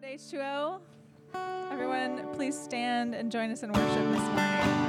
Welcome to H2O. Everyone, please stand and join us in worship this morning.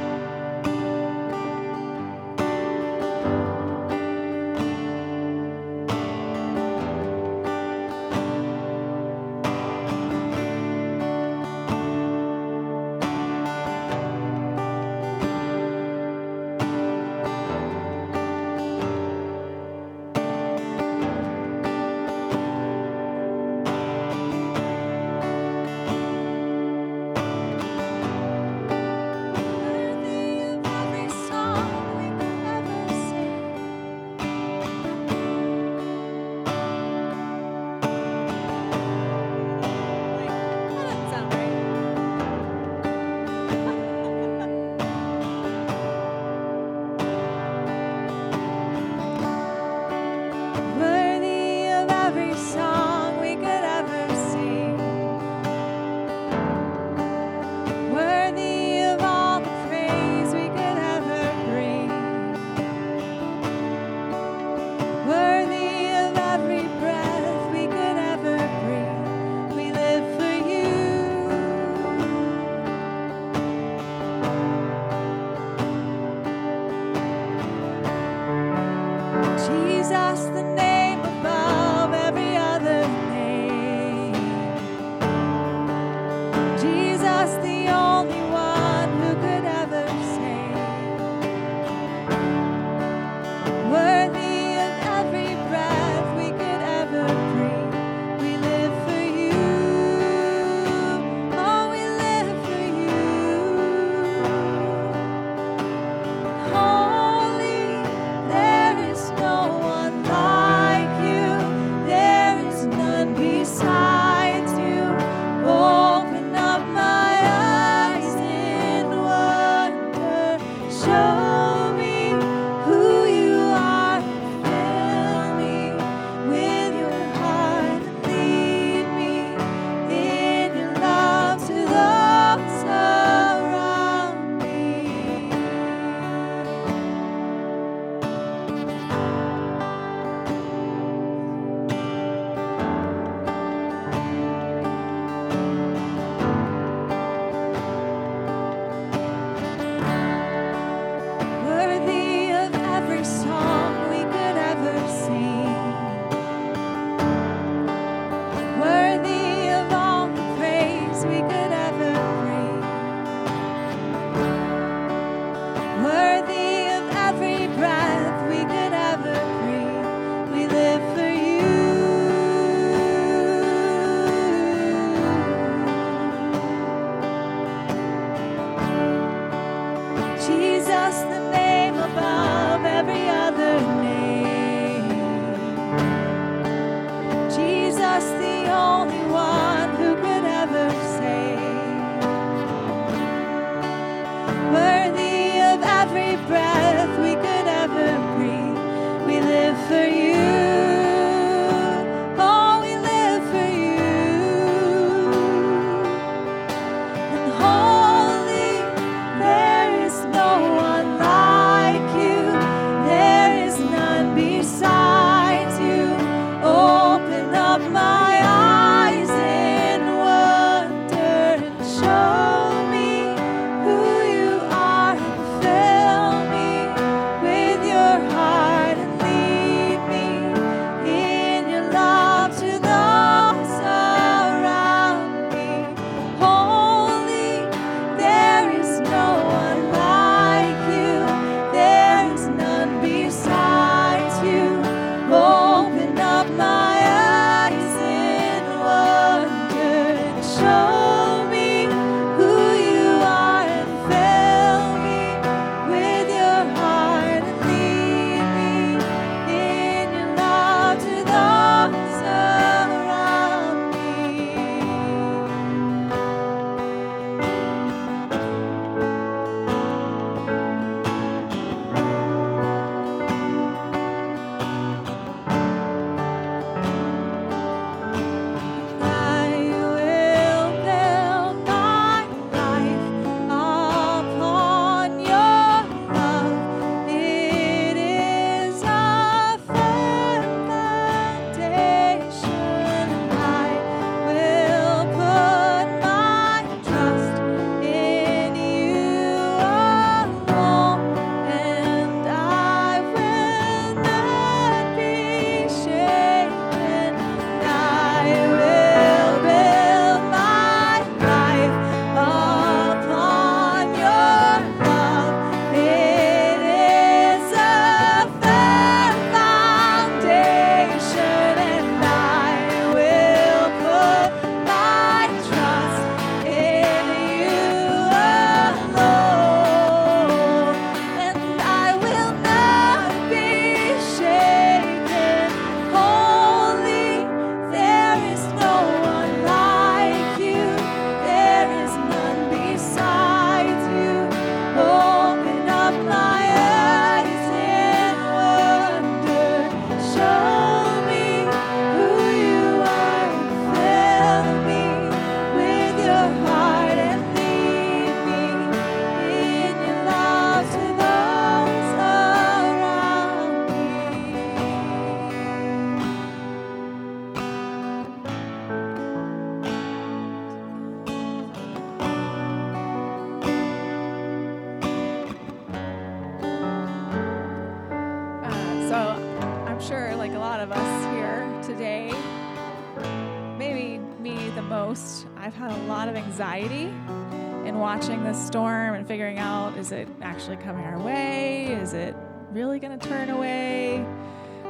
In watching this storm and figuring out is it actually coming our way? Is it really going to turn away?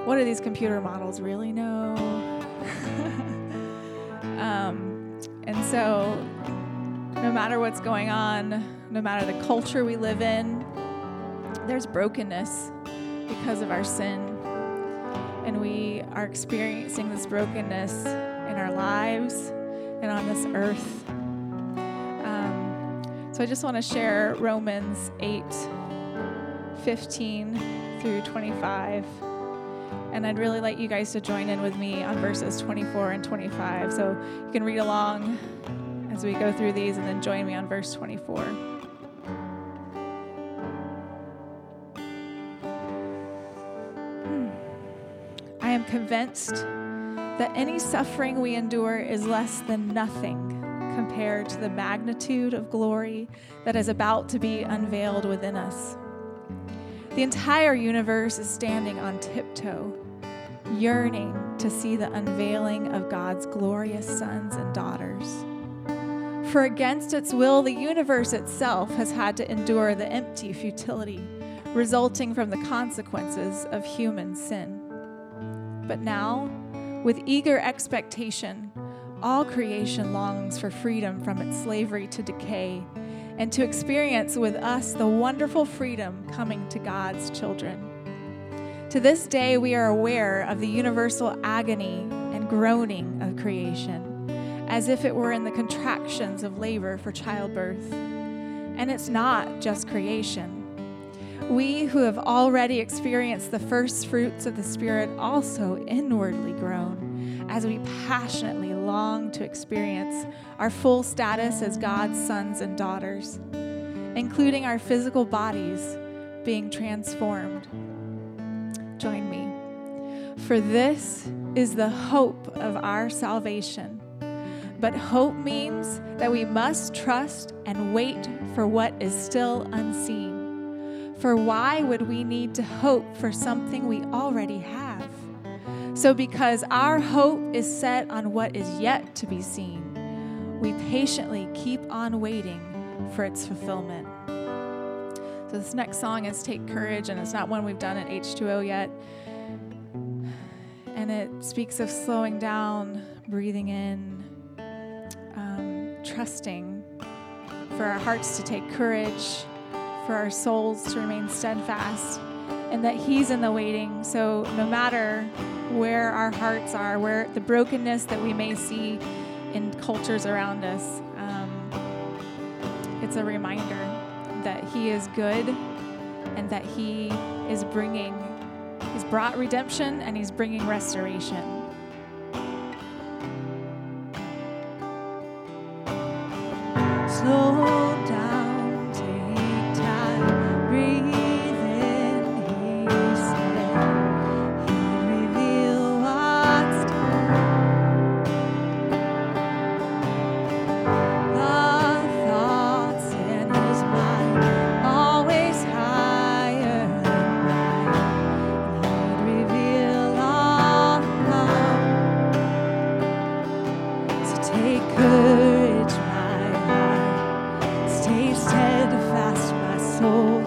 What do these computer models really know? um, and so, no matter what's going on, no matter the culture we live in, there's brokenness because of our sin. And we are experiencing this brokenness in our lives and on this earth. So I just want to share Romans 8 15 through 25. And I'd really like you guys to join in with me on verses 24 and 25. So you can read along as we go through these and then join me on verse 24. Hmm. I am convinced that any suffering we endure is less than nothing compared to the magnitude of glory that is about to be unveiled within us. The entire universe is standing on tiptoe, yearning to see the unveiling of God's glorious sons and daughters. For against its will, the universe itself has had to endure the empty futility resulting from the consequences of human sin. But now, with eager expectation, all creation longs for freedom from its slavery to decay and to experience with us the wonderful freedom coming to God's children. To this day, we are aware of the universal agony and groaning of creation, as if it were in the contractions of labor for childbirth. And it's not just creation. We who have already experienced the first fruits of the Spirit also inwardly groan as we passionately long to experience our full status as God's sons and daughters, including our physical bodies being transformed. Join me. For this is the hope of our salvation. But hope means that we must trust and wait for what is still unseen. For why would we need to hope for something we already have? So, because our hope is set on what is yet to be seen, we patiently keep on waiting for its fulfillment. So, this next song is Take Courage, and it's not one we've done at H2O yet. And it speaks of slowing down, breathing in, um, trusting for our hearts to take courage for our souls to remain steadfast and that He's in the waiting. So, no matter where our hearts are, where the brokenness that we may see in cultures around us, um, it's a reminder that He is good and that He is bringing, He's brought redemption and He's bringing restoration. Soul.